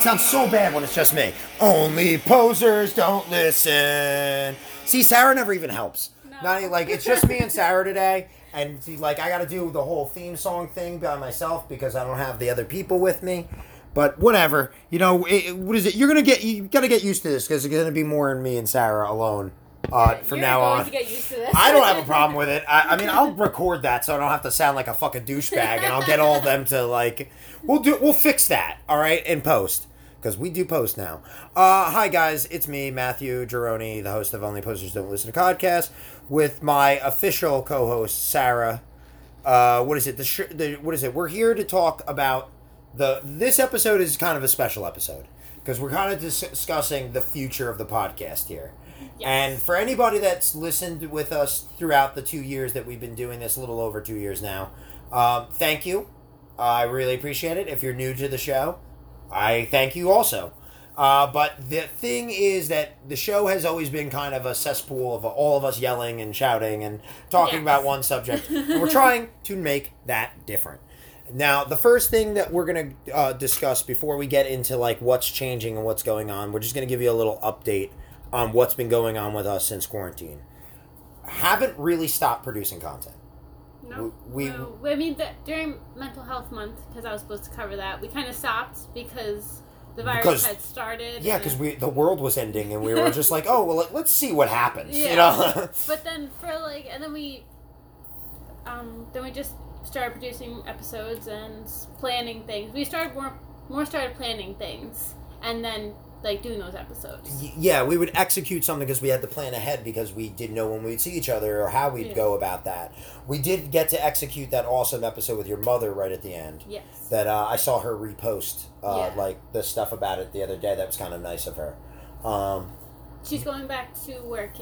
it sounds so bad when it's just me. Only posers don't listen. See, Sarah never even helps. Not like it's just me and Sarah today, and see, like I got to do the whole theme song thing by myself because I don't have the other people with me. But whatever, you know, it, what is it? You're gonna get you got to get used to this because it's gonna be more than me and Sarah alone uh, from You're now going on. To get used to this. I don't have a problem with it. I, I mean, I'll record that so I don't have to sound like a fucking douchebag, and I'll get all of them to like. We'll do. We'll fix that. All right, in post because we do post now. Uh, hi guys, it's me, Matthew Geroni, the host of Only Posers Don't Listen to Podcast, with my official co-host Sarah. Uh, what is it? The, sh- the what is it? We're here to talk about the. This episode is kind of a special episode because we're kind of dis- discussing the future of the podcast here. Yes. And for anybody that's listened with us throughout the two years that we've been doing this, a little over two years now, um, thank you. I really appreciate it. If you're new to the show, I thank you also. Uh, but the thing is that the show has always been kind of a cesspool of all of us yelling and shouting and talking Yes. about one subject. and we're trying to make that different. Now, the first thing that we're going to uh, discuss before we get into like what's changing and what's going on, we're just going to give you a little update on what's been going on with us since quarantine. Haven't really stopped producing content. No. We- no. I mean, the, during Mental Health Month, because I was supposed to cover that, we kind of stopped because the virus Because- had started. Yeah, because we the world was ending and we were just like, oh well, let, let's see what happens. You know. But then for like, and then we, um, then we just started producing episodes and planning things. We started more, more started planning things, and then like doing those episodes. Yeah, we would execute something because we had to plan ahead because we didn't know when we'd see each other or how we'd Yeah. go about that. We did get to execute that awesome episode with your mother right at the end. Yes. That uh, I saw her repost, uh, Yeah. like the stuff about it the other day. That was kind of nice of her. Um, She's going back to work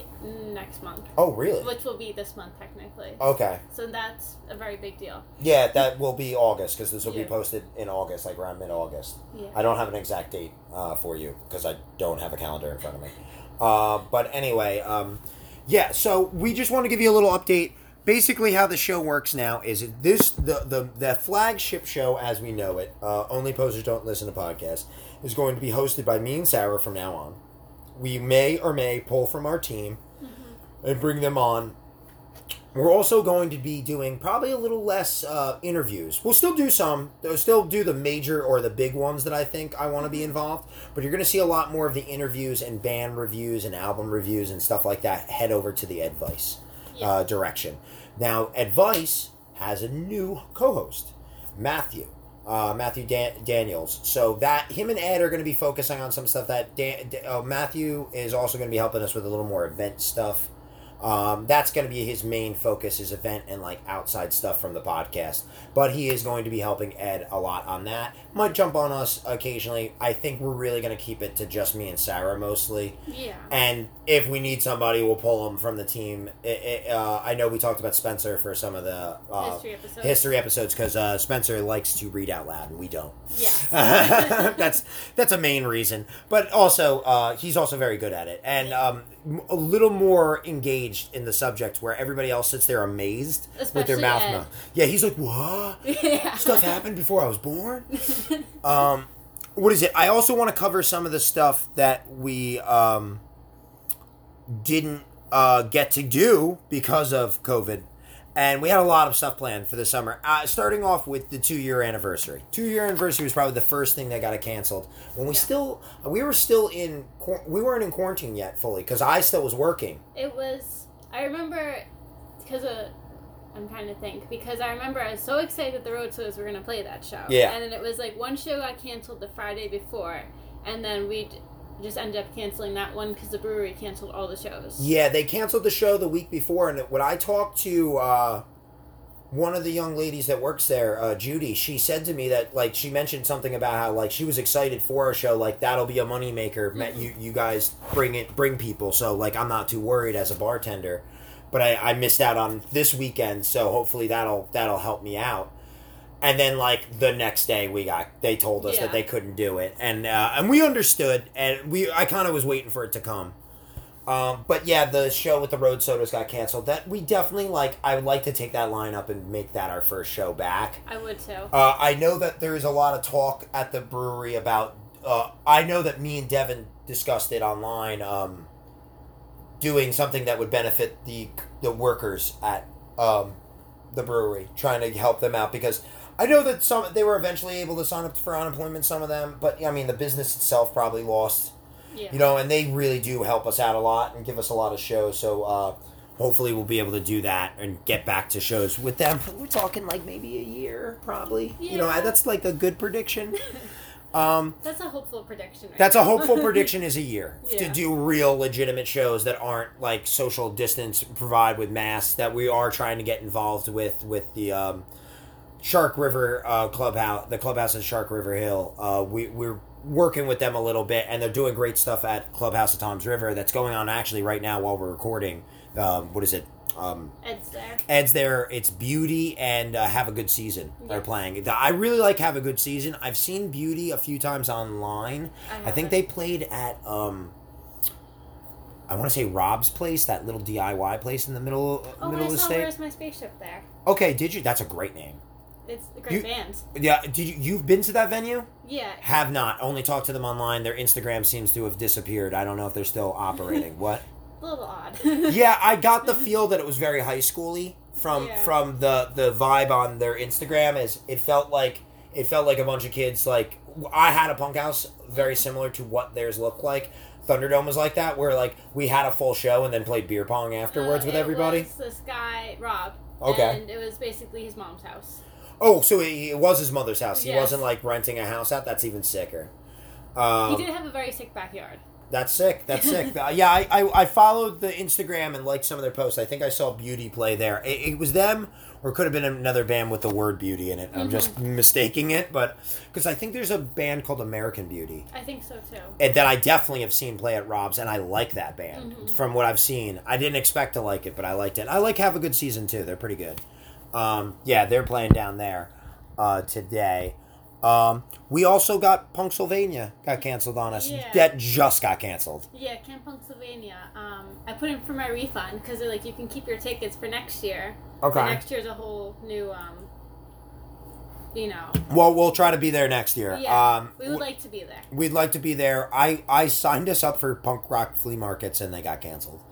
next month, oh, really? which will be this month technically. Okay. So that's a very big deal. Yeah, that will be August because this will be posted in August, like around mid August. Yeah. I don't have an exact date uh, for you because I don't have a calendar in front of me. Uh, but anyway, um, yeah. So we just want to give you a little update. Basically, how the show works now is this the the the flagship show as we know it. Uh, Only posers don't listen to podcasts is going to be hosted by me and Sarah from now on. We may or may pull from our team and bring them on we're also going to be doing probably a little less uh, interviews. We'll still do some. We'll still do the major or the big ones that I think I want to be involved. But you're going to see a lot more of the interviews and band reviews and album reviews and stuff like that head over to the Advice uh, direction. Now, Advice has a new co-host, Matthew. Uh, Matthew Dan- Daniels. So that him and Ed are going to be focusing on some stuff that Dan- uh, Matthew is also going to be helping us with a little more event stuff. Um, that's going to be his main focus, his event and like outside stuff from the podcast. But he is going to be helping Ed a lot on that. Might jump on us occasionally. I think we're really going to keep it to just me and Sarah mostly. Yeah. And if we need somebody, we'll pull them from the team. It, it, uh, I know we talked about Spencer for some of the uh, History episodes. history episodes because uh, Spencer likes to read out loud and we don't. Yes. that's that's a main reason, but also uh, he's also very good at it and um, a little more engaged in the subject where everybody else sits there amazed with their Especially mouth. Ed. mo- Yeah, he's like, "What? yeah. Stuff happened before I was born." um, what is it? I also want to cover some of the stuff that we um, didn't uh, get to do because of COVID. And we had a lot of stuff planned for the summer. Uh, starting off with the two year anniversary. Two year anniversary was probably the first thing that got canceled. When we Yeah. still, we were still in, we weren't in quarantine yet fully because I still was working. It was. I remember because of. I'm trying to think because I remember I was so excited that the Road Sodas were gonna play that show. Yeah. And then it was like one show got canceled the Friday before, and then we just ended up canceling that one because the brewery canceled all the shows. Yeah, they canceled the show the week before, and when I talked to uh, one of the young ladies that works there, uh, Judy, she said to me that like she mentioned something about how like she was excited for our show, like that'll be a moneymaker. Met you you guys bring it bring people, so like I'm not too worried as a bartender. But I, I missed out on this weekend, so hopefully that'll that'll help me out. And then like the next day we got they told us Yeah. that they couldn't do it, and uh, and we understood, and we I kind of was waiting for it to come. Um, but yeah, the show with the road sodas got canceled. That we definitely like. I would like to take that line up and make that our first show back. I would too. Uh, I know that there is a lot of talk at the brewery about uh, I know that me and Devin discussed it online. Um, doing something that would benefit the the workers at um, the brewery, trying to help them out because I know that some they were eventually able to sign up for unemployment. Some of them, but I mean the business itself probably lost. Yeah. You know, and they really do help us out a lot and give us a lot of shows. So uh, hopefully we'll be able to do that and get back to shows with them. We're talking like maybe a year, probably. You know, that's like a good prediction. Um, That's a hopeful prediction. Right that's a hopeful prediction is a year to do real legitimate shows that aren't like social distance provide with masks that we are trying to get involved with with the um, Shark River uh, clubhouse the clubhouse at Shark River Hill uh, we we're working with them a little bit and they're doing great stuff at Clubhouse at Tom's River that's going on actually right now while we're recording um, what is it um, Ed's there. Ed's there. It's Beauty and uh, Have a Good Season. They're playing. I really like Have a Good Season. I've seen Beauty a few times online. I I, think they played at um, I want to say Rob's place, that little DIY place in the middle Oh, middle I of the saw state. Where's My Spaceship there. Okay, did you? That's a great name. It's a great You- band. Yeah, did you? You've been to that venue? Yeah. Have not. Only talked to them online. Their Instagram seems to have disappeared. I don't know if they're still operating. what? A little odd. yeah, I got the feel that it was very high schooly from Yeah. from the the vibe on their Instagram. Is it felt like it felt like a bunch of kids like I had a punk house very similar to what theirs looked like. Thunderdome was like that, where like we had a full show and then played beer pong afterwards Uh, with it everybody. was this guy, Rob. Okay. And it was basically his mom's house. Oh, so it, it was his mother's house. He Yes. wasn't like renting a house out. That's even sicker. Um, he did have a very sick backyard. That's sick. That's sick. Uh, yeah, I, I I followed the Instagram and liked some of their posts. I think I saw Beauty play there. It, it was them, or it could have been another band with the word Beauty in it. I'm just mistaking it, but because I think there's a band called American Beauty I think so too. and that I definitely have seen play at Rob's, and I like that band Mhm. from what I've seen. I didn't expect to like it, but I liked it. I like Have a Good Season too. They're pretty good. Um, yeah, they're playing down there uh, today. Um, we also got Punksylvania got canceled on us. Yeah. That just got canceled. Yeah, Camp Punksylvania. Um, I put in for my refund because they're like you can keep your tickets for next year. Okay. Next year's a whole new, um, you know. Well, we'll try to be there next year. Yeah, um, we would like to be there. we'd like to be there. I, I signed us up for punk rock flea markets and they got canceled.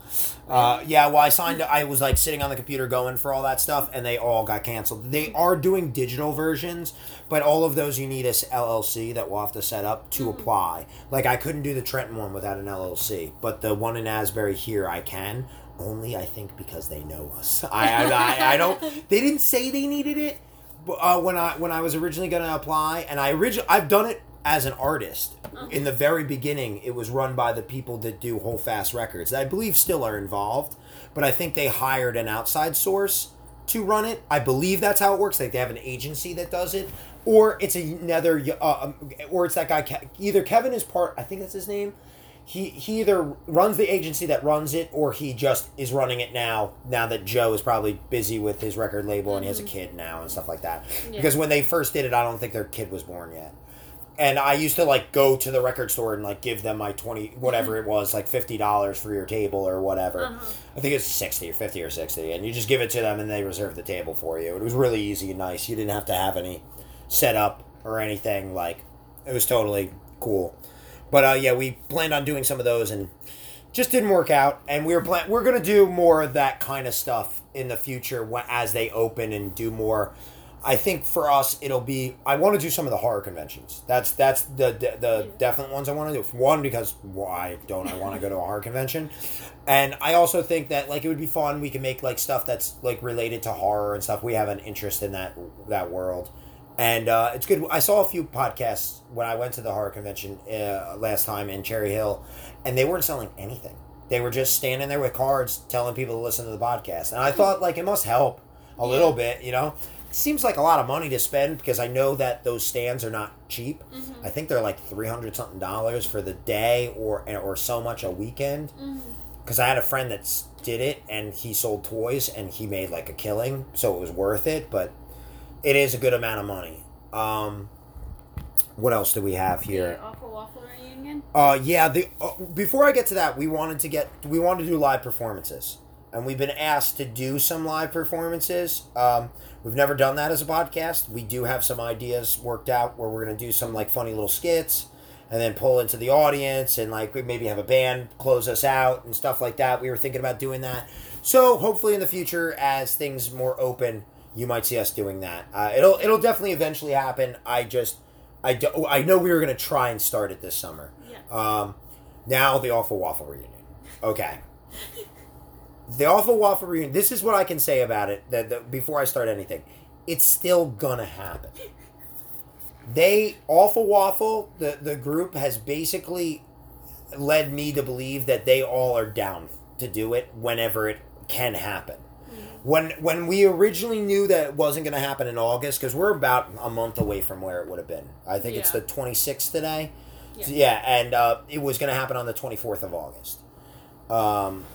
Uh, yeah, well, I signed. I was like sitting on the computer going for all that stuff, and they all got canceled. They are doing digital versions, but all of those you need a s- LLC that we'll have to set up to Mhm. apply. Like I couldn't do the Trenton one without an LLC, but the one in Asbury here I can. Only I think because they know us. I I, I, I don't. They didn't say they needed it uh, when I when I was originally going to apply, and I origin I've done it as an artist. Uh-huh. In the very beginning, it was run by the people that do Hold Fast Records. I believe still are involved, but I think they hired an outside source to run it. I believe that's how it works. Like they have an agency that does it, or it's another, uh, um, or it's that guy. Ke- Either Kevin is part. I think that's his name. He he either runs the agency that runs it, or he just is running it now. Now that Joe is probably busy with his record label and he has a Mhm. kid now and stuff like that. Yeah. Because when they first did it, I don't think their kid was born yet. And I used to like go to the record store and like give them my twenty whatever it was, like fifty dollars for your table or whatever. Uh-huh. I think it's sixty or fifty or sixty, and you just give it to them and they reserve the table for you. It was really easy and nice. You didn't have to have any setup or anything. Like it was totally cool. But uh, yeah, we planned on doing some of those and just didn't work out. And we were plan- we're gonna do more of that kind of stuff in the future as they open and do more. I think for us it'll be. I want to do some of the horror conventions. That's that's the the, the definite ones I want to do. One because why don't I want to go to a horror convention? And I also think that like it would be fun. We can make like stuff that's like related to horror and stuff. We have an interest in that that world, and uh, it's good. I saw a few podcasts when I went to the horror convention uh, last time in Cherry Hill, and they weren't selling anything. They were just standing there with cards telling people to listen to the podcast, and I thought like it must help a Yeah. little bit, you know. Seems like a lot of money to spend because I know that those stands are not cheap. Mhm. I think they're like three hundred something dollars for the day, or or so much a weekend Mhm. because I had a friend that did it and he sold toys and he made like a killing, so it was worth it. But it is a good amount of money. Um, what else do we have here? Awful Waffle reunion. Uh, yeah. The uh, before I get to that, we wanted to get we wanted to do live performances, and we've been asked to do some live performances. Um, we've never done that as a podcast. We do have some ideas worked out where we're gonna do some like funny little skits and then pull into the audience and like maybe have a band close us out and stuff like that. We were thinking about doing that. So hopefully in the future, as things more open, you might see us doing that. Uh, it'll it'll definitely eventually happen. I just I do, I know we were gonna try and start it this summer. Yeah. Um, now the awful waffle reunion. Okay. The awful waffle reunion. This is what I can say about it. That, that before I start anything, it's still gonna happen. They awful waffle. The the group has basically led me to believe that they all are down to do it whenever it can happen. When when we originally knew that it wasn't going to happen in August, because we're about a month away from where it would have been. I think it's the twenty sixth today. Yeah. So, yeah, and uh, it was going to happen on the twenty fourth of August. Um,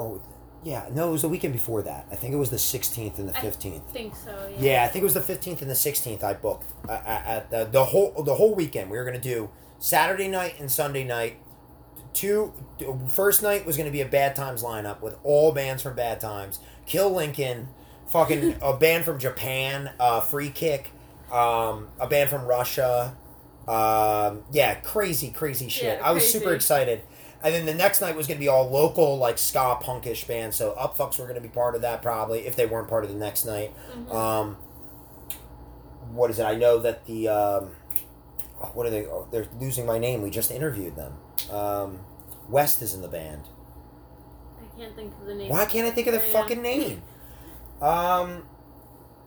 oh, yeah, no, it was the weekend before that. I think it was the sixteenth and the I fifteenth. think so. Yeah. Yeah, I think it was the fifteenth and the sixteenth. I booked uh, the, the whole the whole weekend. We were gonna do Saturday night and Sunday night. Two first night was gonna be a Bad Times lineup with all bands from Bad Times. Kill Lincoln, fucking a band from Japan, uh, Free Kick, um, a band from Russia. Um, yeah, crazy, crazy shit. Yeah, I was super excited. And then the next night was going to be all local, like ska punkish bands. So Upfucks were going to be part of that probably if they weren't part of the next night. Mhm. Um, what is it? I know that the um, oh, what are they? Oh, they're losing my name. We just interviewed them. Um, West is in the band. I can't think of the name. Why can't I think of their Right fucking name? Um,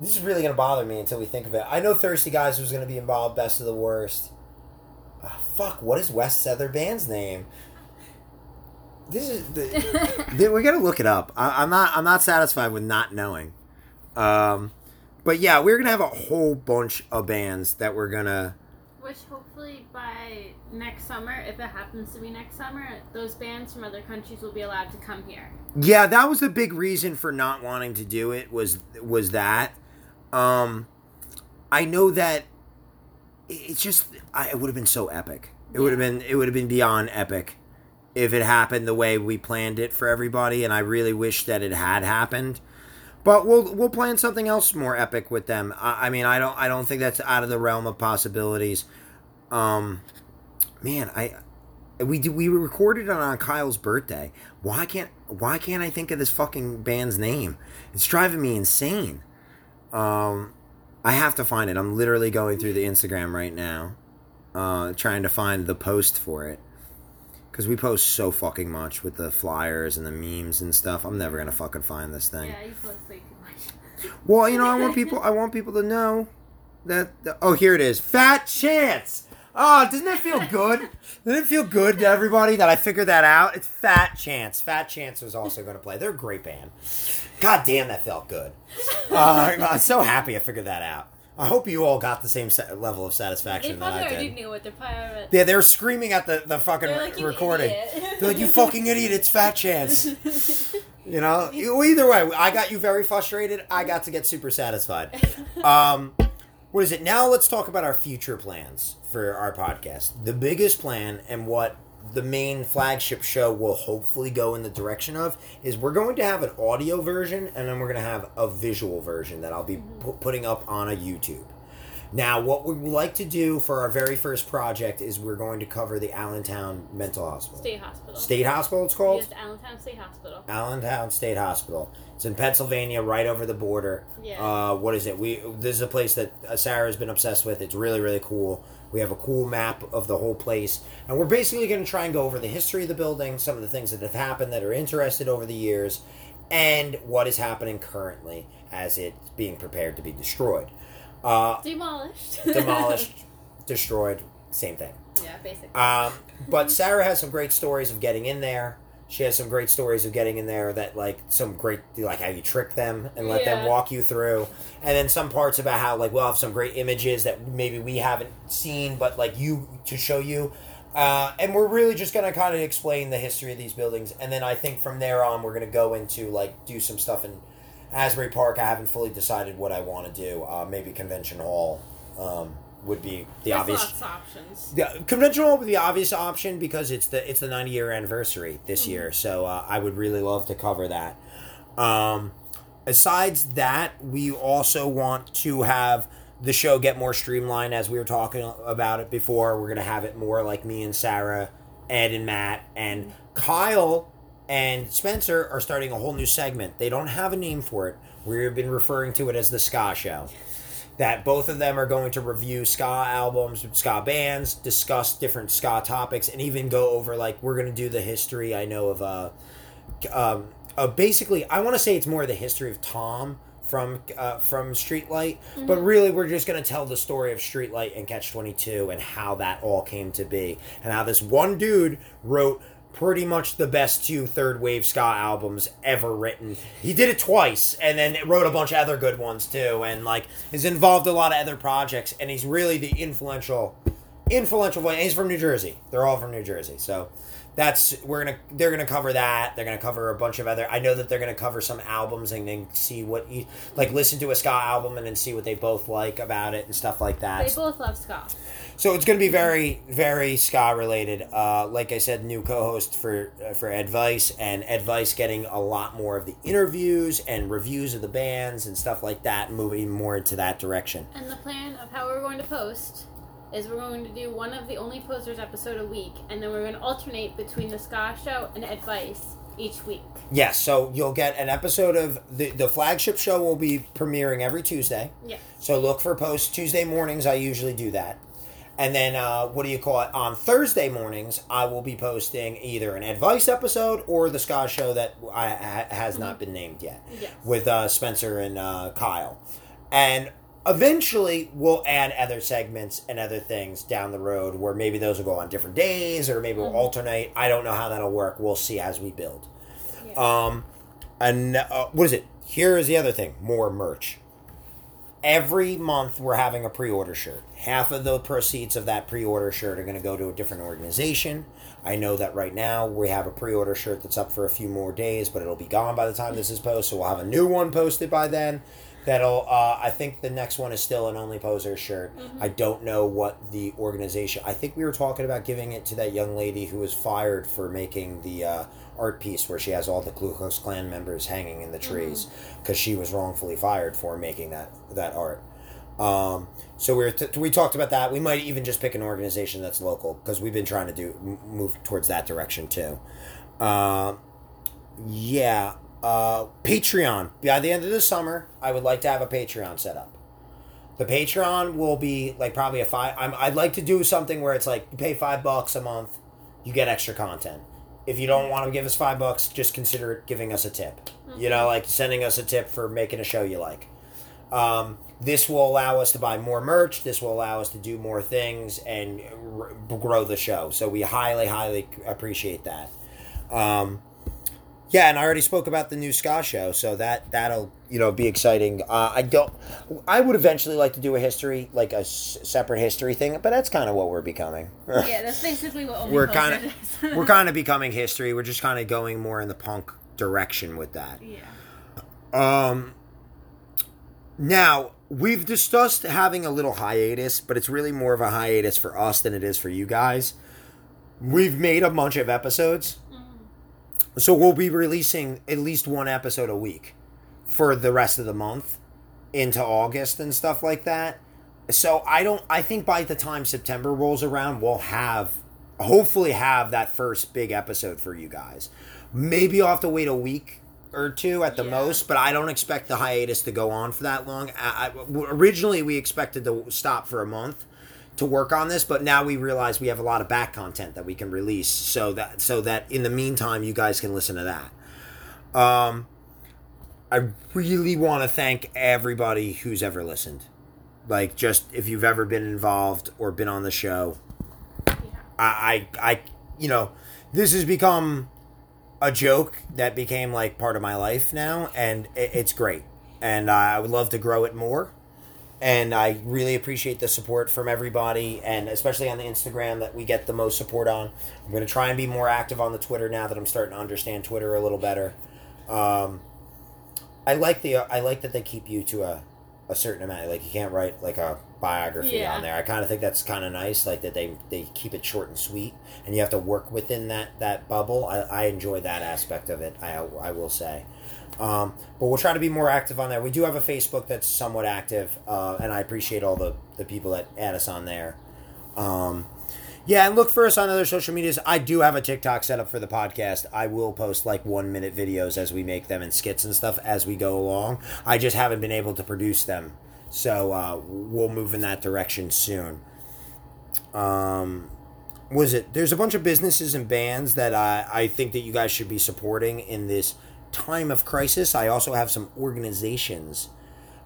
this is really gonna bother me until we think of it. I know Thirsty Guys was gonna be involved. Best of the worst. Ah, fuck. What is West Other band's name? This is the, Dude, we gotta look it up. I, I'm not. I'm not satisfied with not knowing. Um, but yeah, we're gonna have a whole bunch of bands that we're gonna. Which hopefully by next summer, if it happens to be next summer, those bands from other countries will be allowed to come here. Yeah, that was the big reason for not wanting to do it. Was was that? Um, I know that it's just. I, it would have been so epic. It would have been. It would have been beyond epic if it happened the way we planned it for everybody. And I really wish that it had happened. But we'll we'll plan something else more epic with them. I, I mean, I don't I don't think that's out of the realm of possibilities. Um, man, I we do we recorded it on Kyle's birthday. Why can't why can't I think of this fucking band's name? It's driving me insane. Um, I have to find it. I'm literally going through the Instagram right now, uh, trying to find the post for it. Because we post so fucking much with the flyers and the memes and stuff. I'm never gonna fucking find this thing. Yeah, you post way too much. Well, you know, I want people. I want people to know that. that- oh, here it is. Fat Chance. Oh, doesn't that feel good? Doesn't it feel good to everybody that I figured that out? It's Fat Chance. Fat Chance was also going to play. They're a great band. God damn, that felt good. Uh, I'm so happy I figured that out. I hope you all got the same sa- level of satisfaction that I already did. knew what they're probably. Yeah, they were screaming at the, the fucking They're like, "You recording. idiot." They're like, "You fucking idiot! It's Fat Chance." You know, either way, I got you very frustrated. I got to get super satisfied. Um, what is it? Now let's talk about our future plans for our podcast. The biggest plan and what the main flagship show will hopefully go in the direction of is we're going to have an audio version and then we're going to have a visual version that I'll be pu- putting up on a YouTube. Now, what we would like to do for our very first project is we're going to cover the Allentown Mental Hospital. State hospital. State Hospital, it's called? Yes, Allentown State Hospital. Allentown State Hospital. It's in Pennsylvania, right over the border. Yeah. Uh, what is it? We this is a place that uh, Sarah has been obsessed with. It's really really cool. We have a cool map of the whole place, and we're basically going to try and go over the history of the building, some of the things that have happened that are interested over the years, and what is happening currently as it's being prepared to be destroyed. Uh, Demolished. demolished, destroyed, same thing. yeah, basically. Um, but Sarah has some great stories of getting in there. She has some great stories of getting in there that like some great like how you trick them and let them walk you through, and then some parts about how like we'll have some great images that maybe we haven't seen, but like you to show you. Uh, and we're really just gonna kind of explain the history of these buildings, and then I think from there on we're gonna go into like do some stuff in Asbury Park. I haven't fully decided what I want to do. Uh, maybe Convention Hall um, would be the There's obvious. options. Yeah, convention hall would be the obvious option because it's the it's the 90 year anniversary this year. So uh, I would really love to cover that. Um, besides that, we also want to have the show get more streamlined as we were talking about it before. We're gonna have it more like me and Sarah, Ed and Matt, and Kyle and Spencer are starting a whole new segment. They don't have a name for it. We've been referring to it as the Ska Show. That both of them are going to review ska albums, ska bands, discuss different ska topics, and even go over like we're going to do the history. I know of uh, um, uh, basically I want to say it's more the history of Tom from uh, from Streetlight, but really we're just going to tell the story of Streetlight and Catch Twenty Two and how that all came to be, and how this one dude wrote pretty much the best two third wave ska albums ever written. He did it twice, and then wrote a bunch of other good ones too, and like is involved in a lot of other projects, and he's really the influential influential voice. And he's from New Jersey. They're all from New Jersey, so that's we're gonna they're gonna cover that they're gonna cover a bunch of other i know that they're gonna cover some albums and then see what you like listen to a ska album and then see what they both like about it and stuff like that. They both love ska. so it's gonna be very very ska related. Uh like i said new co-host for uh, for advice and advice getting a lot more of the interviews and reviews of the bands and stuff like that moving more into that direction. And the plan of how we're going to post is we're going to do one of the only posers episode a week, and then we're going to alternate between the ska show and advice each week. yes so you'll get an episode of the the flagship show will be premiering every tuesday Yes. So look for posts Tuesday mornings. I usually do that. And then, uh, what do you call it? On Thursday mornings, I will be posting either an advice episode or the Ska show that I, ha- has not been named yet Yes. with uh, Spencer and uh, Kyle. And eventually, we'll add other segments and other things down the road where maybe those will go on different days or maybe we'll Mhm. alternate. I don't know how that'll work. We'll see as we build. Yeah. Um, and uh, what is it? Here is the other thing: more merch. Every month, we're having a pre-order shirt. Half of the proceeds of that pre-order shirt are going to go to a different organization. I know that right now we have a pre-order shirt that's up for a few more days, but it'll be gone by the time this is posted. So we'll have a new one posted by then. That'll. Uh, I think the next one is still an only poser shirt. I don't know what the organization. I think we were talking about giving it to that young lady who was fired for making the uh, art piece where she has all the Ku Klux Klan members hanging in the trees because she was wrongfully fired for making that that art. Um, so we we talked about that. We might even just pick an organization that's local because we've been trying to do move towards that direction too. Uh, yeah, uh, Patreon. By the end of the summer, I would like to have a Patreon set up. The Patreon will be like probably a five. I'm, I'd like to do something where it's like you pay five bucks a month, you get extra content. If you don't want to give us five bucks, just consider giving us a tip. You know, like sending us a tip for making a show you like. Um, this will allow us to buy more merch. This will allow us to do more things and r- grow the show. So we highly, highly appreciate that. Um, yeah, and I already spoke about the new ska show, so that that'll you know be exciting. Uh, I don't. I would eventually like to do a history, like a s- separate history thing, but that's kind of what we're becoming. yeah, that's basically what we're kind of we're kind of becoming history. We're just kind of going more in the punk direction with that. yeah. Um, now we've discussed having a little hiatus, but it's really more of a hiatus for us than it is for you guys. We've made a bunch of episodes. So we'll be releasing at least one episode a week for the rest of the month into August and stuff like that. So I don't. I think by the time September rolls around, we'll have hopefully have that first big episode for you guys. Maybe I'll have to wait a week or two at the Yeah. most, but I don't expect the hiatus to go on for that long. I, I, originally, we expected to stop for a month to work on this, but now we realize we have a lot of back content that we can release, so that so that in the meantime, you guys can listen to that. Um, I really want to thank everybody who's ever listened. Like, just if you've ever been involved or been on the show, Yeah. I, I, I, you know, this has become a joke that became like part of my life now, and it, it's great. And I would love to grow it more. And I really appreciate the support from everybody, and especially on the Instagram that we get the most support on. I'm going to try and be more active on the Twitter now that I'm starting to understand Twitter a little better. Um, I like the I like that they keep you to a, a certain amount. Like you can't write like a biography Yeah. on there. I kind of think that's kind of nice, like that they they keep it short and sweet, and you have to work within that that bubble. I, I enjoy that aspect of it. I I will say. Um, but we'll try to be more active on there. We do have a Facebook that's somewhat active, uh, and I appreciate all the, the people that add us on there. Um, yeah, and look for us on other social medias. I do have a TikTok set up for the podcast. I will post like one minute videos as we make them and skits and stuff as we go along. I just haven't been able to produce them. So uh, we'll move in that direction soon. Um, was it? There's a bunch of businesses and bands that I, I think that you guys should be supporting in this time of crisis. I also have some organizations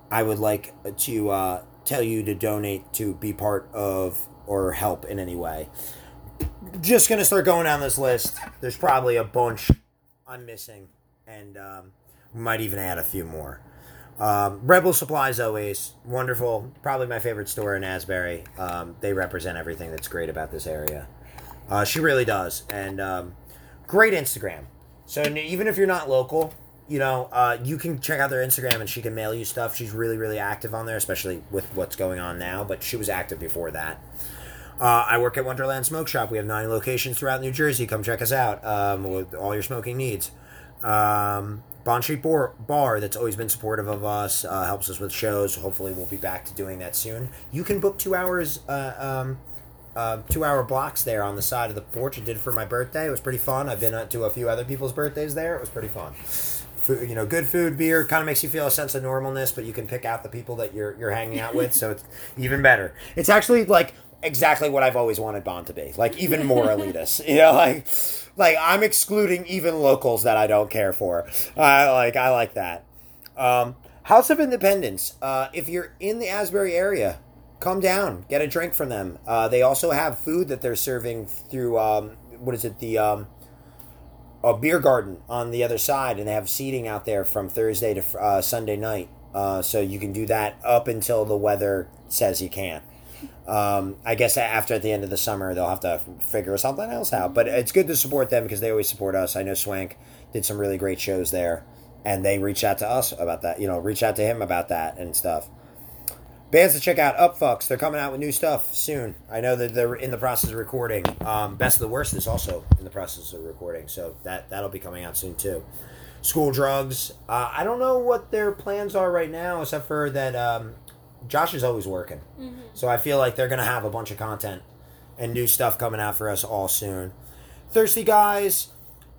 I would like to uh, tell you to donate to be part of or help in any way. Just gonna start going down this list. There's probably a bunch I'm missing, and um, we might even add a few more. Um, Rebel Supplies always wonderful. Probably my favorite store in Asbury. Um, they represent everything that's great about this area. Uh, she really does, and um, great Instagram. So even if you're not local, you know, uh, you can check out their Instagram and she can mail you stuff. She's really, really active on there, especially with what's going on now. But she was active before that. Uh, I work at Wonderland Smoke Shop. We have nine locations throughout New Jersey. Come check us out um, with all your smoking needs. Um, Bond Street Bar, Bar, that's always been supportive of us, uh, helps us with shows. Hopefully, we'll be back to doing that soon. You can book two hours, uh, um, uh, two hour blocks there on the side of the porch. I did for my birthday. It was pretty fun. I've been to a few other people's birthdays there. It was pretty fun. Food, you know, good food, beer, kind of makes you feel a sense of normalness, but you can pick out the people that you're you're hanging out with, so it's even better. It's actually like exactly what I've always wanted Bond to be, like even more elitist. You know, like like I'm excluding even locals that I don't care for. I like I like that. Um, House of Independence. Uh, if you're in the Asbury area, come down, get a drink from them. Uh, they also have food that they're serving through um, what is it the um, a beer garden on the other side, and they have seating out there from Thursday to uh, Sunday night. Uh, so you can do that up until the weather says you can't. Um, I guess after at the end of the summer they'll have to figure something else out. But it's good to support them because they always support us. I know Swank did some really great shows there, and they reached out to us about that. You know, reach out to him about that and stuff. Bands to check out, Up Upfucks. They're coming out with new stuff soon. I know that they're in the process of recording. Um, Best of the Worst is also in the process of recording, so that that'll be coming out soon too. School Drugs. Uh, I don't know what their plans are right now, except for that um, Josh is always working. So I feel like they're gonna have a bunch of content and new stuff coming out for us all soon. Thirsty guys.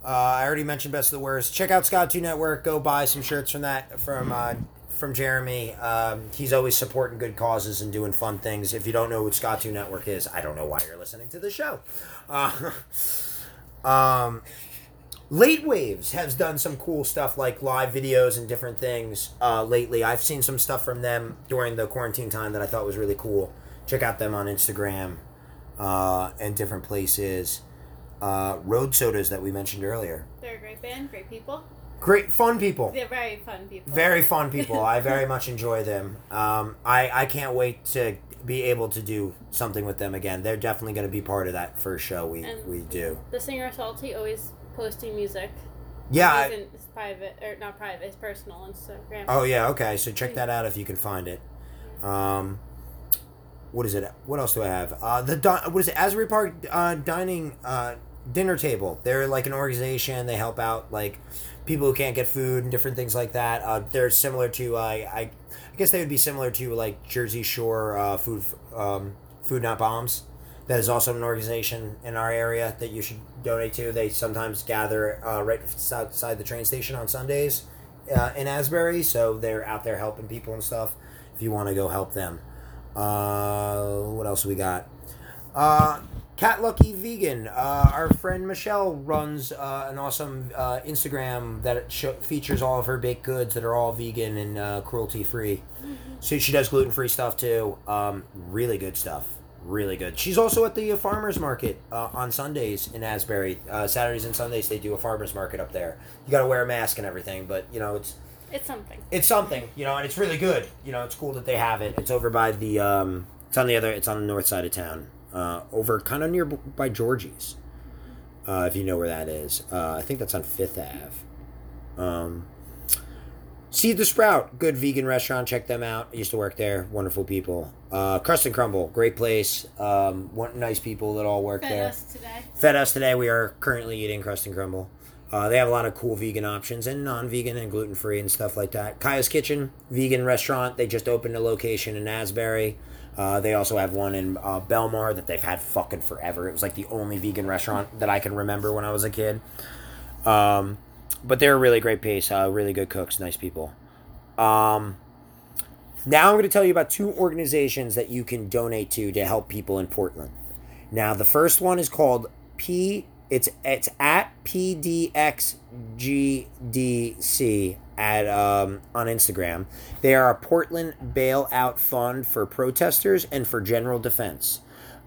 Uh, I already mentioned best of the worst. Check out Ska Tune Network. Go buy some shirts from that from uh, from Jeremy. Um, he's always supporting good causes and doing fun things. If you don't know what Ska Tune Network is, I don't know why you're listening to the show. Uh, um, Late Waves has done some cool stuff like live videos and different things uh, lately. I've seen some stuff from them during the quarantine time that I thought was really cool. Check out them on Instagram uh, and different places. Uh, Road Sodas that we mentioned earlier. They're a great band, great people. Great, fun people. They're very fun people. Very fun people. I very much enjoy them. Um, I, I can't wait to be able to do something with them again. They're definitely going to be part of that first show we, And- we do. The singer Salty always posting music. Yeah. I- Even it's private or not private. It's personal Instagram. Oh yeah, okay. So check that out if you can find it. Um, what is it? What else do I have? Uh, the di- what is it? Asbury Park uh, dining uh, dinner table. They're like an organization. They help out like people who can't get food and different things like that. Uh, they're similar to uh, I I guess they would be similar to like Jersey Shore uh, food um, food not bombs. That is also an organization in our area that you should donate to. They sometimes gather uh, right outside the train station on Sundays uh, in Asbury, so they're out there helping people and stuff. If you want to go help them, uh, what else we got? Cat Lucky Vegan. Uh, our friend Michelle runs uh, an awesome uh, Instagram that sh- features all of her baked goods that are all vegan and uh, cruelty free. So she does gluten free stuff too. Um, really good stuff. Really good. She's also at the uh, farmers market uh, on Sundays in Asbury. Uh, Saturdays and Sundays they do a farmers market up there. You got to wear a mask and everything, but you know it's It's something. it's something, you know, and it's really good. You know, it's cool that they have it. It's over by the um, it's on the other, it's on the north side of town, uh, over kind of near by Georgie's, uh, if you know where that is. Uh, I think that's on Fifth Ave. Um, Seed to Sprout, good vegan restaurant. Check them out. I used to work there. Wonderful people. Uh, Crust and Crumble, great place. Um, one, nice people that all work Fed there. Fed us today. Fed us today. We are currently eating Crust and Crumble. Uh, they have a lot of cool vegan options and non-vegan and gluten-free and stuff like that. Kaya's Kitchen, vegan restaurant. They just opened a location in Asbury. Uh, they also have one in uh, Belmar that they've had fucking forever. It was like the only vegan restaurant that I can remember when I was a kid. Um, but they're a really great place. Uh, really good cooks, nice people. Um, now I'm going to tell you about two organizations that you can donate to to help people in Portland. Now the first one is called P. It's it's at PDXGDC at um, on Instagram. They are a Portland bailout fund for protesters and for general defense.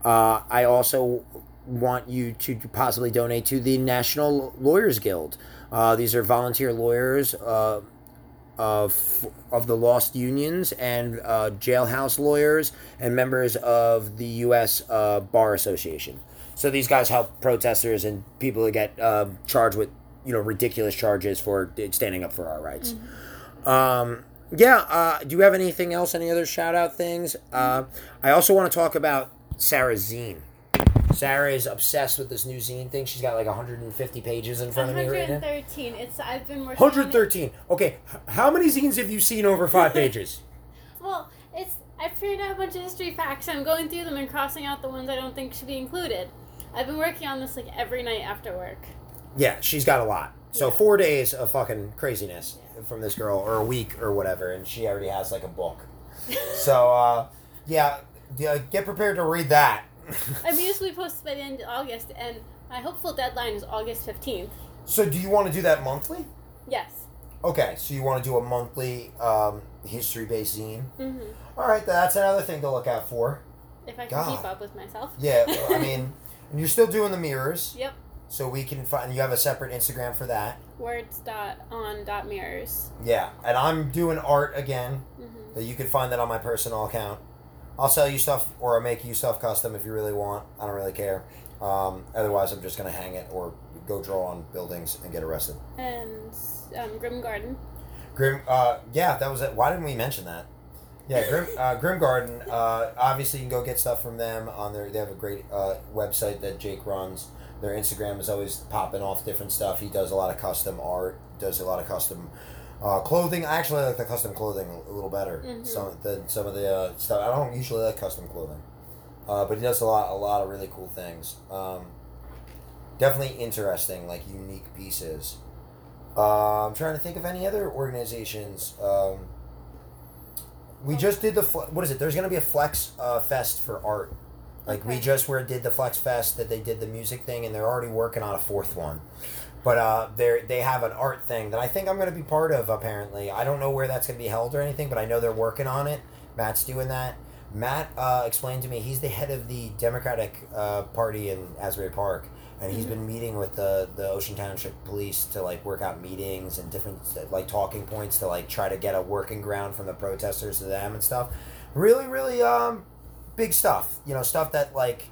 Uh, I also want you to possibly donate to the National Lawyers Guild. Uh, these are volunteer lawyers. Uh, of of the lost unions and uh, jailhouse lawyers and members of the U.S. Uh, Bar Association. So these guys help protesters and people that get uh, charged with you know ridiculous charges for standing up for our rights. Um, yeah. Uh, do you have anything else? Any other shout out things? Uh, I also want to talk about Sarah zine. Sarah is obsessed with this new zine thing. She's got like 150 pages in front of me right now. 113. It's I've been working. on it- 113. Okay, how many zines have you seen over five pages? Well, it's I figured out a bunch of history facts. I'm going through them and crossing out the ones I don't think should be included. I've been working on this like every night after work. Yeah, she's got a lot. So Yeah. four days of fucking craziness from this girl, or a week, or whatever, and she already has like a book. So uh, yeah, yeah, get prepared to read that. I'm usually posted by the end of August, and my hopeful deadline is August 15th. so do you want to do that monthly? Yes. Okay, so you want to do a monthly um, history-based zine. hmm All right, that's another thing to look out for. If I can God. keep up with myself. Yeah, I mean, and you're still doing the mirrors, Yep. So we can find. You have a separate Instagram for that. Words dot on dot mirrors. Yeah, and I'm doing art again. hmm That you can find that on my personal account. I'll sell you stuff or I'll make you stuff custom if you really want. I don't really care. Um, otherwise, I'm just gonna hang it or go draw on buildings and get arrested. And um, Grim Garden. Grim, uh, yeah, that was it. Why didn't we mention that? Yeah, Grim, uh, Grim Garden. Uh, obviously, you can go get stuff from them on their. They have a great uh, website that Jake runs. Their Instagram is always popping off different stuff. He does a lot of custom art. Does a lot of custom uh, clothing. I actually like the custom clothing a little better. Mhm. Some than some of the uh, stuff. I don't usually like custom clothing, uh, but he does a lot. A lot of really cool things. Um, definitely interesting, like unique pieces. Uh, I'm trying to think of any other organizations. Um, we just did the fl- what is it? There's gonna be a Flex uh, Fest for art. Like we just were did the Flex Fest that they did the music thing, and they're already working on a fourth one. But uh, they they have an art thing that I think I'm gonna be part of. Apparently, I don't know where that's gonna be held or anything, but I know they're working on it. Matt's doing that. Matt uh, explained to me he's the head of the Democratic uh, Party in Asbury Park, and he's Mhm. been meeting with the the Ocean Township Police to like work out meetings and different like talking points to like try to get a working ground from the protesters to them and stuff. Really, really um, big stuff. You know, stuff that like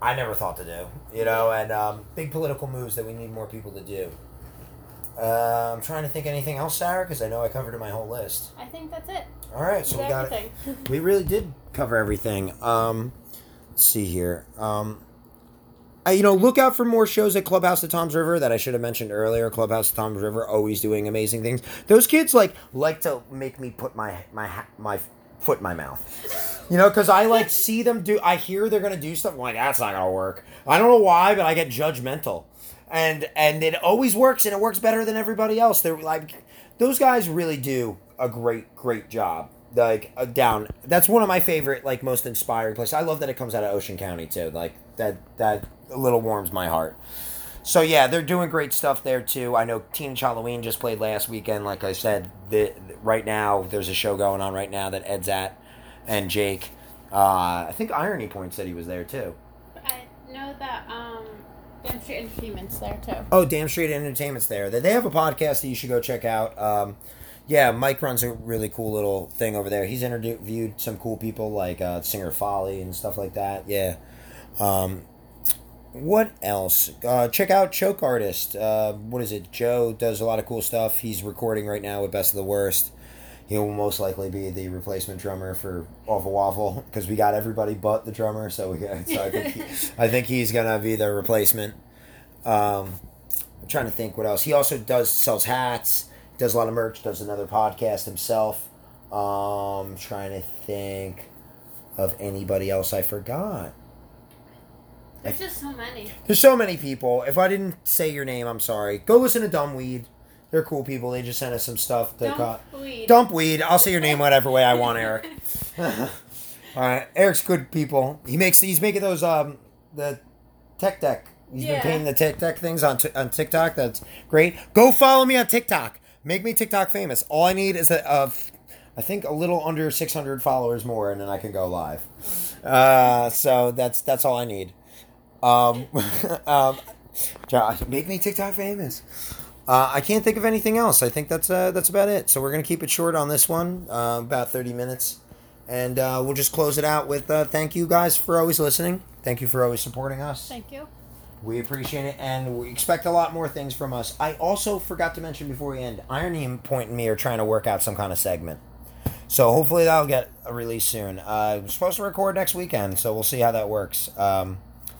I never thought to do. You know, and um, big political moves that we need more people to do. Uh, I'm trying to think anything else, Sarah, because I know I covered my whole list. I think that's it. All right, so We got it. We really did cover everything. Um, let's see here. Um, I, you know, look out for more shows at Clubhouse at Tom's River that I should have mentioned earlier. Clubhouse at Tom's River always doing amazing things. Those kids like like to make me put my my my foot in my mouth. You know, because I like see them do. I hear they're gonna do stuff. I'm like that's not gonna work. I don't know why, but I get judgmental, and and it always works, and it works better than everybody else. They're like, those guys really do a great great job. Like uh, down, that's one of my favorite, like most inspiring places. I love that it comes out of Ocean County too. Like that that a little warms my heart. So yeah, they're doing great stuff there too. I know Teenage Halloween just played last weekend. Like I said, the, right now there's a show going on right now that Ed's at, and Jake. Uh, I think Irony Point said he was there too. I know that um, Damn Street Entertainment's there too. Oh, Damn Straight Entertainment's there. They they have a podcast that you should go check out. Um, yeah, Mike runs a really cool little thing over there. He's interviewed some cool people like uh, Singer Folly and stuff like that. Yeah. Um, what else? Uh, check out Choke Artist. Uh, what is it? Joe does a lot of cool stuff. He's recording right now with Best of the Worst. He will most likely be the replacement drummer for Awful Waffle because we got everybody but the drummer. So we got. So I think he, I think he's gonna be the replacement. Um, I'm trying to think what else. He also does sells hats. Does a lot of merch. Does another podcast himself. Um, trying to think of anybody else I forgot. There's just so many. There's so many people. If I didn't say your name, I'm sorry. Go listen to Dumbweed. They're cool people. They just sent us some stuff. They got Dump weed. Dumpweed. I'll say your name whatever way I want, Eric. All right, Eric's good people. He makes he's making those um the tech deck. He's Yeah. been painting the tech deck things on t- on TikTok. That's great. Go follow me on TikTok. Make me TikTok famous. All I need is a, uh, think a little under 600 followers more, and then I can go live. Uh, so that's that's all I need. Um, um, Josh, make me TikTok famous. Uh, I can't think of anything else. I think that's uh, that's about it. So we're gonna keep it short on this one, uh, about thirty minutes, and uh, we'll just close it out with uh, thank you guys for always listening. Thank you for always supporting us. Thank you. We appreciate it, and we expect a lot more things from us. I also forgot to mention before we end, Irony and Point and me are trying to work out some kind of segment. So hopefully that'll get a release soon. Uh, we're supposed to record next weekend, so we'll see how that works. Um,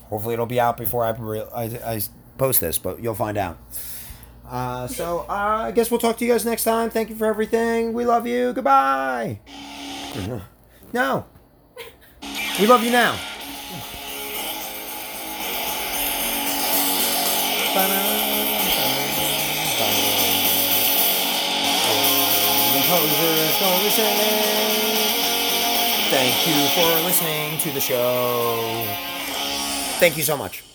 hopefully it'll be out before I, re- I, I post this, but you'll find out. Uh, so uh, I guess we'll talk to you guys next time. Thank you for everything. We love you. Goodbye. No. We love you now. Thank you for listening to the show. Thank you so much.